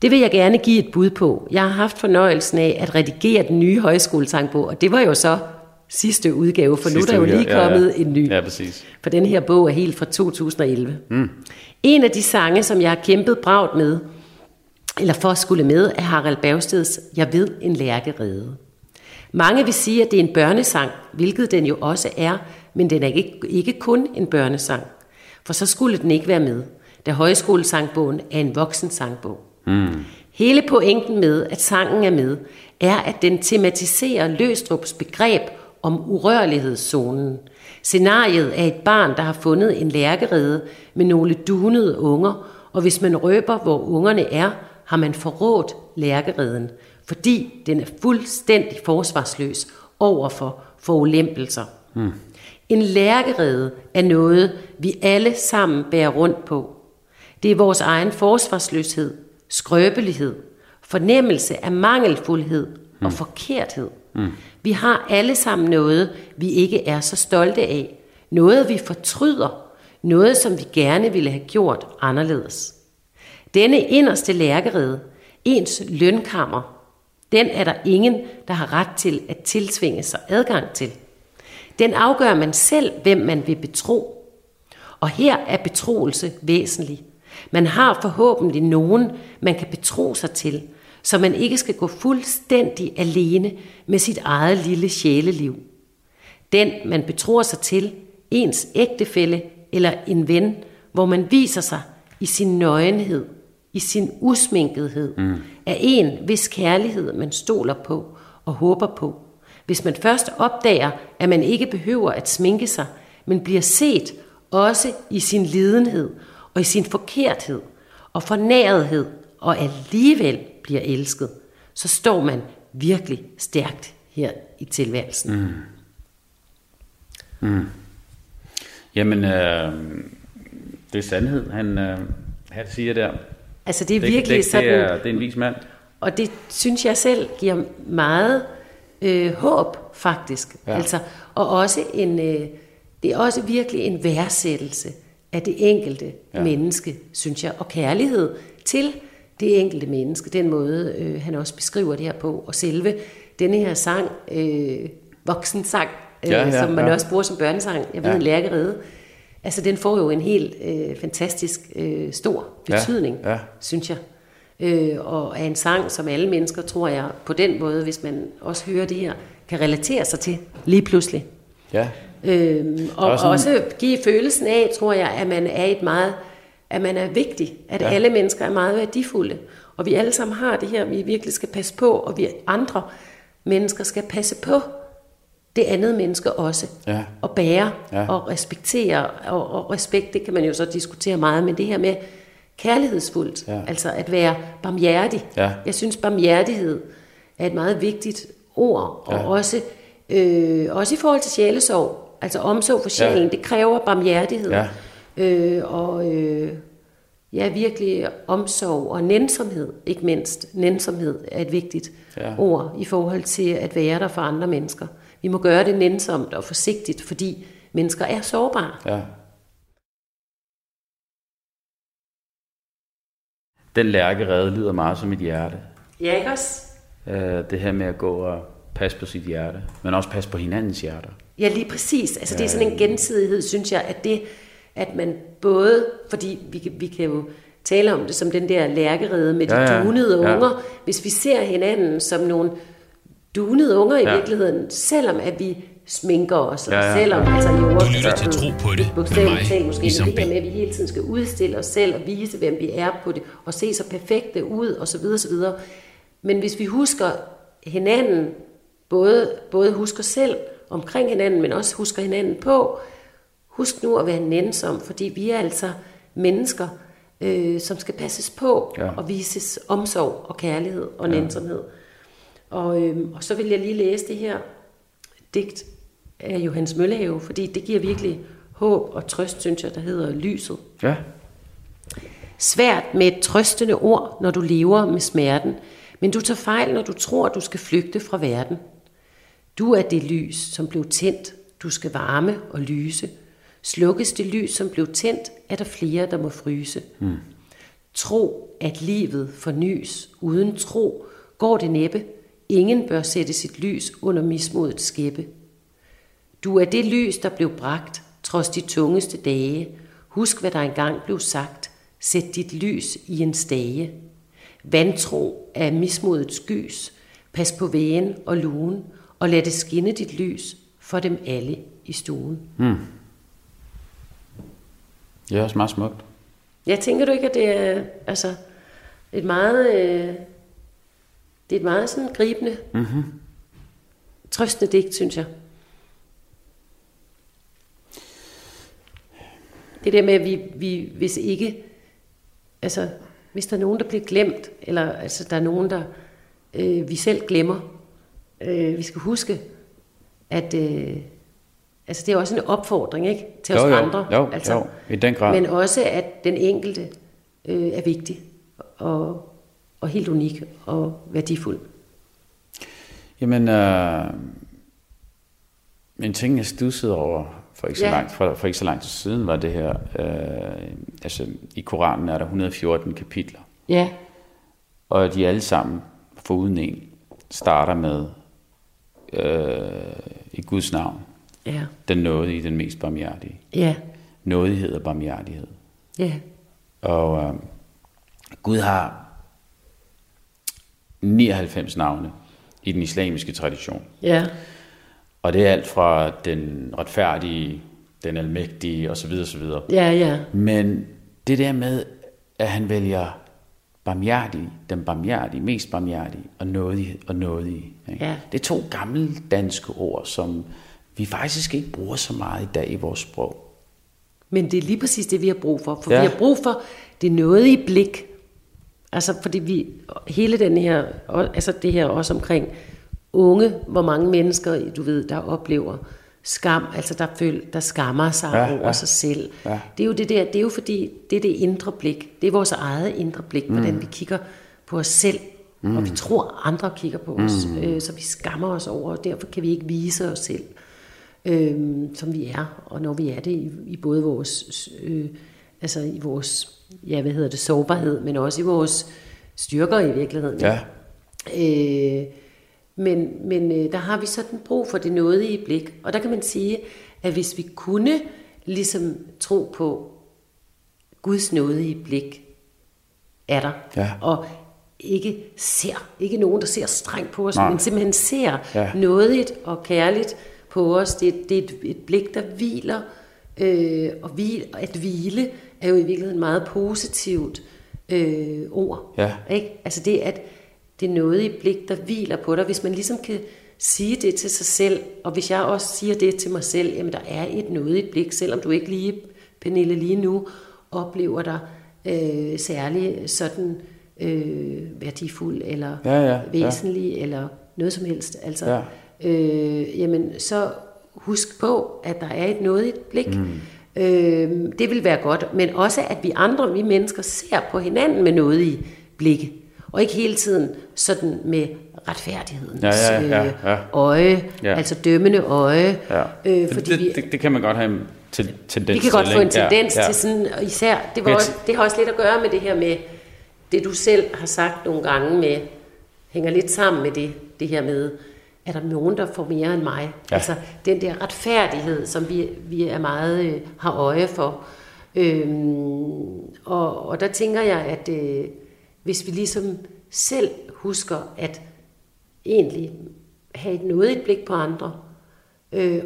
Det vil jeg gerne give et bud på. Jeg har haft fornøjelsen af at redigere den nye højskolesangbog, og det var jo så sidste udgave, for sidste nu er der jo lige kommet ja, ja. en ny. Ja, præcis. For den her bog er helt fra 2011. Mm. En af de sange, som jeg har kæmpet bragt med eller for at skulle med af Harald Bergsteds Jeg ved en lærkerede. Mange vil sige, at det er en børnesang, hvilket den jo også er, men den er ikke, ikke kun en børnesang. For så skulle den ikke være med, da højskolesangbogen er en voksensangbog. Mm. Hele pointen med, at sangen er med, er, at den tematiserer Løstrups begreb om urørlighedszonen. Scenariet er et barn, der har fundet en lærkerede med nogle dunede unger, og hvis man røber, hvor ungerne er, har man forrådt lærkereden, fordi den er fuldstændig forsvarsløs overfor forulempelser. Mm. En lærkerede er noget, vi alle sammen bærer rundt på. Det er vores egen forsvarsløshed, skrøbelighed, fornemmelse af mangelfuldhed og forkerthed. Mm. Vi har alle sammen noget, vi ikke er så stolte af. Noget, vi fortryder. Noget, som vi gerne ville have gjort anderledes. Denne inderste lærkerede, ens lønkammer, den er der ingen, der har ret til at tilsvinge sig adgang til. Den afgør man selv, hvem man vil betro. Og her er betroelse væsentlig. Man har forhåbentlig nogen, man kan betro sig til, så man ikke skal gå fuldstændig alene med sit eget lille sjæleliv. Den, man betror sig til, ens ægtefælle eller en ven, hvor man viser sig i sin nøgenhed, i sin usminkethed, mm. er en, hvis kærlighed man stoler på og håber på. Hvis man først opdager, at man ikke behøver at sminke sig, men bliver set også i sin lidenhed og i sin forkerthed og fornærethed og alligevel bliver elsket, så står man virkelig stærkt her i tilværelsen. Mm. Mm. Jamen, øh, det er sandhed, han, øh, han siger der. Altså det er det, virkelig det, sådan... Det er, det er en vis mand. Og det synes jeg selv giver meget øh, håb, faktisk. Ja. Altså, og også en, øh, det er også virkelig en værdsættelse af det enkelte ja. menneske, synes jeg, og kærlighed til det enkelte menneske, den måde, øh, han også beskriver det her på, og selve denne her sang, øh, voksensang, øh, ja, ja, som man ja. også bruger som børnesang, jeg ved, ja. en lærkerede, altså den får jo en helt øh, fantastisk øh, stor betydning, ja, ja. synes jeg. Øh, og er en sang, som alle mennesker, tror jeg, på den måde, hvis man også hører det her, kan relatere sig til lige pludselig. Ja. Øhm, og også, også give følelsen af, tror jeg, at man er et meget, at man er vigtig, at ja. alle mennesker er meget værdifulde, og vi alle sammen har det her, vi virkelig skal passe på, og vi andre mennesker skal passe på det andet menneske også, ja. og bære ja. og respektere, og, og respekt, det kan man jo så diskutere meget, men det her med kærlighedsfuldt, ja. altså at være barmhjertig. Ja. Jeg synes, barmhjertighed er et meget vigtigt ord, og ja. også, øh, også i forhold til sjælesorg, altså omsorg for sjælen, ja. det kræver barmhjertighed. Ja. Øh, og øh, ja, virkelig omsorg og nænsomhed, ikke mindst. Nænsomhed er et vigtigt ja. ord i forhold til at være der for andre mennesker. Vi må gøre det nænsomt og forsigtigt, fordi mennesker er sårbare. Ja. Den lærkerede lyder meget som et hjerte. Ja, ikke også? Øh, det her med at gå og passe på sit hjerte, men også passe på hinandens hjerter. Ja, lige præcis. Altså, det er sådan en gensidighed, synes jeg, at det, at man både, fordi vi, vi kan jo tale om det som den der lærkerede med de ja, ja. dunede ja. unger, hvis vi ser hinanden som nogle dunede unger i ja. virkeligheden, selvom at vi sminker os, ja, ja. selvom altså i du lytter til tro på det med mig, talt, måske, ligesom det her med, at vi hele tiden skal udstille os selv og vise, hvem vi er på det, og se så perfekte ud, og så videre, så videre. Men hvis vi husker hinanden, både, både husker selv omkring hinanden, men også husker hinanden på, husk nu at være nænsom, fordi vi er altså mennesker, øh, som skal passes på ja. og vises omsorg og kærlighed og ja. nænsomhed. Og, øh, og så vil jeg lige læse det her digt af Johannes Møllehave, fordi det giver virkelig håb og trøst, synes jeg, der hedder Lyset. Ja. Svært med et trøstende ord, når du lever med smerten, men du tager fejl, når du tror, du skal flygte fra verden. Du er det lys, som blev tændt. Du skal varme og lyse. Slukkes det lys, som blev tændt, er der flere, der må fryse. Mm. Tro, at livet fornyes. Uden tro går det næppe. Ingen bør sætte sit lys under mismodet skæppe. Du er det lys, der blev bragt, trods de tungeste dage. Husk, hvad der engang blev sagt. Sæt dit lys i en stage. Vantro af mismodets gys. Pas på vægen og lugen, og lad det skinne dit lys for dem alle i stuen. Mm. Det er også meget smukt. Jeg tænker du ikke, at det er altså, et meget, øh, det er et meget sådan gribende, Mm-hmm. trøstende digt, synes jeg. Det der med, at vi, vi hvis ikke, altså hvis der er nogen, der bliver glemt, eller altså der er nogen, der øh, vi selv glemmer, øh, vi skal huske, at øh, altså det er også en opfordring ikke, til os Jo, jo, andre. jo, altså, jo, i den grad. Men også, at den enkelte øh, er vigtig og, og helt unik og værdifuld. Jamen, øh, en ting, jeg stussede over for ikke, så Ja. langt, for, for ikke så lang tid siden, var det her, øh, altså i Koranen er der 114 kapitler, Ja, og de alle sammen, foruden en, starter med øh, i Guds navn, ja, den nådige, den mest barmhjertige. ja, Nådighed og barmhjertighed. ja, Og øh, Gud har 99 navne i den islamiske tradition. ja, Og det er alt fra den retfærdige, den almægtige osv. osv. ja, ja, Men det der med, at han vælger barmhjertig, den barmhjertige, mest barmhjertige og nådige og nådige. Ikke? Ja. Det er to gamle danske ord, som vi faktisk ikke bruger så meget i dag i vores sprog. Men det er lige præcis det, vi har brug for. For Ja. vi har brug for det noget i blik. Altså fordi vi, hele den her, altså det her også omkring unge, hvor mange mennesker, du ved, der oplever skam, altså der, føl, der skammer sig Ja, over ja. ja. sig selv. Ja. Det er jo det der, det er jo fordi, det er det indre blik. Det er vores eget indre blik, mm. hvordan vi kigger på os selv. Mm. Og vi tror, andre kigger på os. Mm. Øh, så vi skammer os over, og derfor kan vi ikke vise os selv øhm, som vi er, og når vi er det i, i både vores, øh, altså i vores, ja, hvad hedder det, sårbarhed, men også i vores styrker i virkeligheden. Ja. Øh, men men øh, der har vi sådan brug for det nådige blik, og der kan man sige, at hvis vi kunne ligesom tro på Guds nådige blik, er der, Ja. og ikke ser, ikke nogen, der ser strengt på os, Nej. men simpelthen ser ja. nådigt og kærligt på os. Det, det er et, et blik, der hviler, øh, og hvil, at hvile er jo i virkeligheden et meget positivt øh, ord. Ja. Ikke? Altså det, at det er noget i blik, der hviler på dig. Hvis man ligesom kan sige det til sig selv, og hvis jeg også siger det til mig selv, jamen der er et noget i blik, selvom du ikke lige, Pernille, lige nu oplever dig øh, særlig sådan øh, værdifuld, eller Ja, ja, ja. væsentlig, eller noget som helst. Altså, Ja. Øh, jamen så husk på, at der er et noget i et blik. Mm. Øh, det vil være godt, men også at vi andre, vi mennesker, ser på hinanden med noget i blikket. Og ikke hele tiden sådan med retfærdighedens Ja, ja, ja, ja. øh, øje, Ja. altså dømmende øje. Ja. Øh, For fordi det, det, det kan man godt have en til, tendens vi kan godt til, få en ikke? Ja, tendens ja. til sådan, og især, det, var også, det har også lidt at gøre med det her med, det du selv har sagt nogle gange med, hænger lidt sammen med det, det her med, er der nogen, der får mere end mig? Ja. Altså den der retfærdighed, som vi, vi er meget øh, har øje for. Øhm, og, og der tænker jeg, at øh, hvis vi ligesom selv husker at egentlig have et nådigt blik på andre, øh,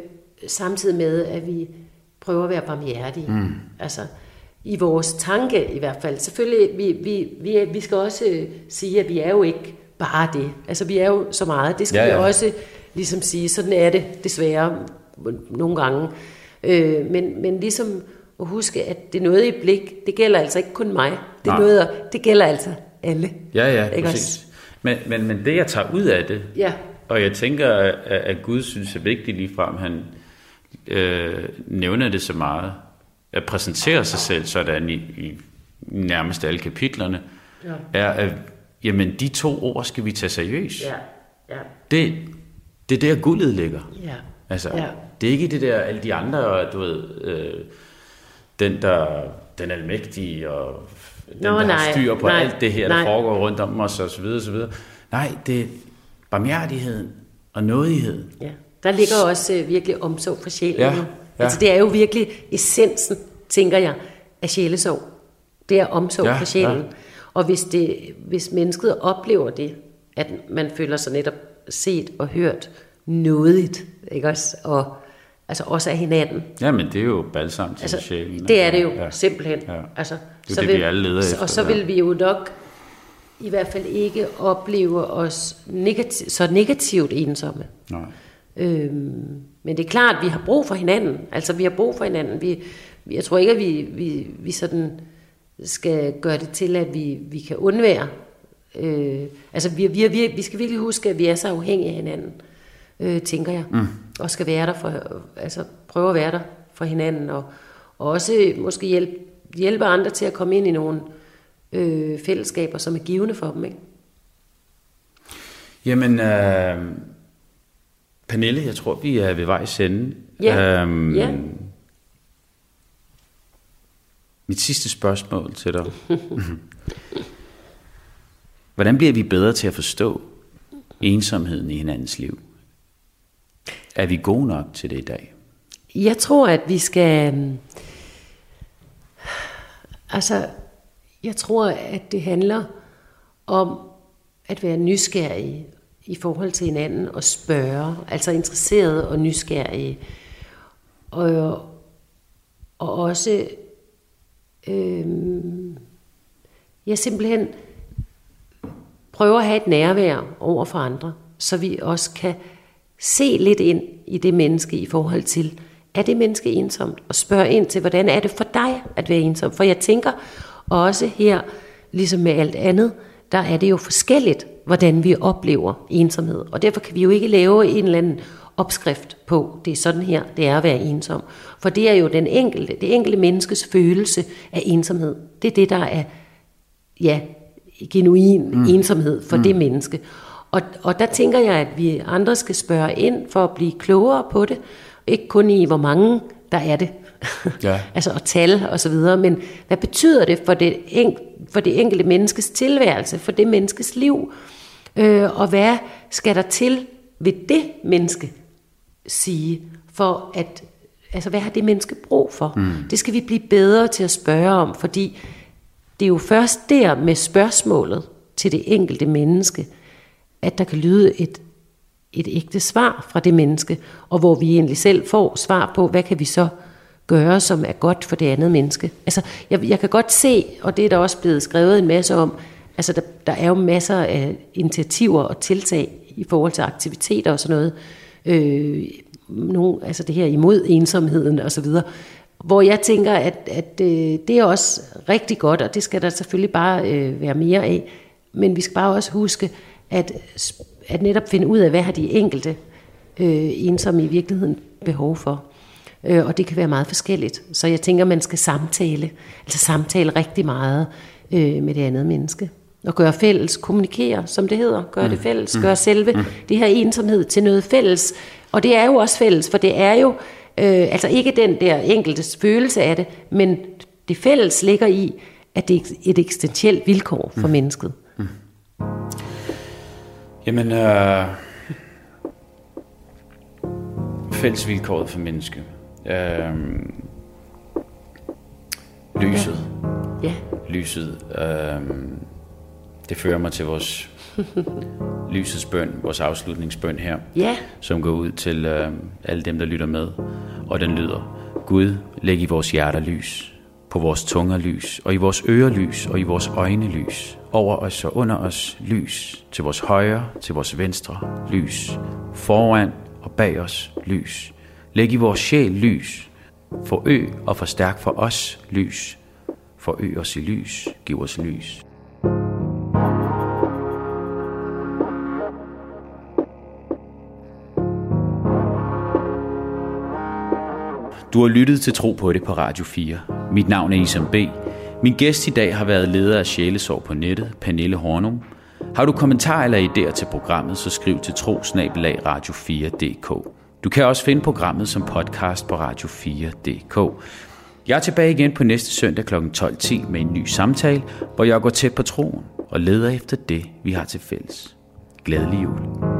samtidig med, at vi prøver at være barmhjertige. Mm. Altså, i vores tanke i hvert fald. Selvfølgelig, vi, vi, vi, vi skal også øh, sige, at vi er jo ikke bare det. Altså, vi er jo så meget. Det skal Ja, ja, vi også ligesom sige. Sådan er det desværre nogle gange. Øh, men, men ligesom at huske, at det noget i blik, det gælder altså ikke kun mig. Det, Nej. er noget, det gælder altså alle. Ja, ja, Ikke præcis. Men, men, men det, jeg tager ud af det, Ja. og jeg tænker, at, at Gud synes er vigtigt ligefrem, han øh, nævner det så meget, at præsentere sig selv sådan i, i nærmest alle kapitlerne, Ja. er, at jamen, de to ord skal vi tage seriøst. Ja, ja, Det, det er der guldet ligger. ja. Altså, Ja. det er ikke det der, alle de andre, du ved, øh, den der, den almægtige, og den, Nå, der har nej, styr på nej, alt det her, der nej. foregår rundt om os, og så videre, og så videre. Nej, det er barmhjertigheden og nådighed. Ja, der ligger også øh, virkelig omsorg for sjælen. Ja, ja. Altså det er jo virkelig essensen, tænker jeg, af sjælesorg. Det er omsorg ja, for sjælen. ja. Ja. Og hvis, det, hvis mennesket oplever det, at man føler sig netop set og hørt nådigt, ikke også? Og altså også af hinanden. Ja, men det er jo balsam til altså, sjælen. Det er det jo, ja. simpelthen. Ja. Altså, det er så det, vil, vi alle leder efter. Og så vil vi jo nok i hvert fald ikke opleve os negativ, så negativt ensomme. Nej. Øhm, men det er klart, at vi har brug for hinanden. Altså, vi har brug for hinanden. Vi, jeg tror ikke, at vi, vi, vi sådan skal gøre det til, at vi, vi kan undvære. Øh, altså, vi, vi, vi, vi skal virkelig huske, at vi er så afhængige af hinanden, øh, tænker jeg. Mm. Og skal være der for, altså prøve at være der for hinanden. Og, og også måske hjælpe, hjælpe andre til at komme ind i nogle øh, fællesskaber, som er givende for dem. Ikke? Jamen, øh, Pernille, jeg tror, vi er ved vej sende. Ja. Øhm, ja. Mit sidste spørgsmål til dig. Hvordan bliver vi bedre til at forstå ensomheden i hinandens liv? Er vi gode nok til det i dag? Jeg tror, at vi skal... Øhm, altså, jeg tror, at det handler om at være nysgerrig i forhold til hinanden og spørge, altså interesseret og nysgerrig. Og, og også øh, jeg simpelthen prøver at have et nærvær over for andre, så vi også kan se lidt ind i det menneske i forhold til, er det menneske ensomt? Og spørge ind til, hvordan er det for dig at være ensom? For jeg tænker også her, ligesom med alt andet, der er det jo forskelligt, hvordan vi oplever ensomhed. Og derfor kan vi jo ikke lave en eller anden opskrift på, det er sådan her, det er at være ensom. For det er jo den enkelte, det enkelte menneskes følelse af ensomhed. Det er det, der er ja, genuin mm. ensomhed for mm. det menneske. Og, og der tænker jeg, at vi andre skal spørge ind for at blive klogere på det. Ikke kun i, hvor mange der er det. Ja. altså at tal og så videre. Men hvad betyder det for det, en, for det enkelte menneskes tilværelse, for det menneskes liv? Øh, og hvad skal der til ved det menneske sige, for at, altså hvad har det menneske brug for? Mm. Det skal vi blive bedre til at spørge om, fordi det er jo først der med spørgsmålet til det enkelte menneske, at der kan lyde et, et ægte svar fra det menneske, og hvor vi egentlig selv får svar på, hvad kan vi så gøre, som er godt for det andet menneske. Altså, jeg, jeg kan godt se, og det er der også blevet skrevet en masse om, altså der, der er jo masser af initiativer og tiltag i forhold til aktiviteter og sådan noget, øh, nogen, altså det her imod ensomheden og så videre, hvor jeg tænker, at, at øh, det er også rigtig godt, og det skal der selvfølgelig bare øh, være mere af, men vi skal bare også huske, at, at netop finde ud af, hvad har de enkelte øh, ensomme i virkeligheden behov for. Øh, og det kan være meget forskelligt. Så jeg tænker, man skal samtale, altså samtale rigtig meget øh, med det andet menneske. Og gøre fælles, kommunikere, som det hedder. Gøre mm. det fælles, mm. gøre selve mm. det her ensomhed til noget fælles. Og det er jo også fælles, for det er jo øh, altså ikke den der enkeltes følelse af det, men det fælles ligger i, at det er et eksistentielt vilkår for mm. mennesket. Mm. Jamen, øh, fællesvilkåret for mennesket. Øh, lyset. Ja. ja. Lyset. Øh, det fører mig til vores lysets bøn, vores afslutningsbøn her, ja. som går ud til øh, alle dem, der lytter med. Og den lyder, Gud, læg i vores hjerter lys, på vores tunger lys, og i vores ører lys, og i vores øjne lys, over os og under os lys, til vores højre, til vores venstre lys, foran og bag os lys. Læg i vores sjæl lys, forøg og forstærk for os lys, forøg os i lys, giv os lys. Du har lyttet til Tro på det på Radio 4. Mit navn er Isam B. Min gæst i dag har været leder af Sjælesorg på nettet, Pernille Hornum. Har du kommentarer eller idéer til programmet, så skriv til trosnabelagradio4.dk. Du kan også finde programmet som podcast på radio4.dk. Jeg er tilbage igen på næste søndag kl. 12.10 med en ny samtale, hvor jeg går tæt på troen og leder efter det, vi har til fælles. Glædelig jul.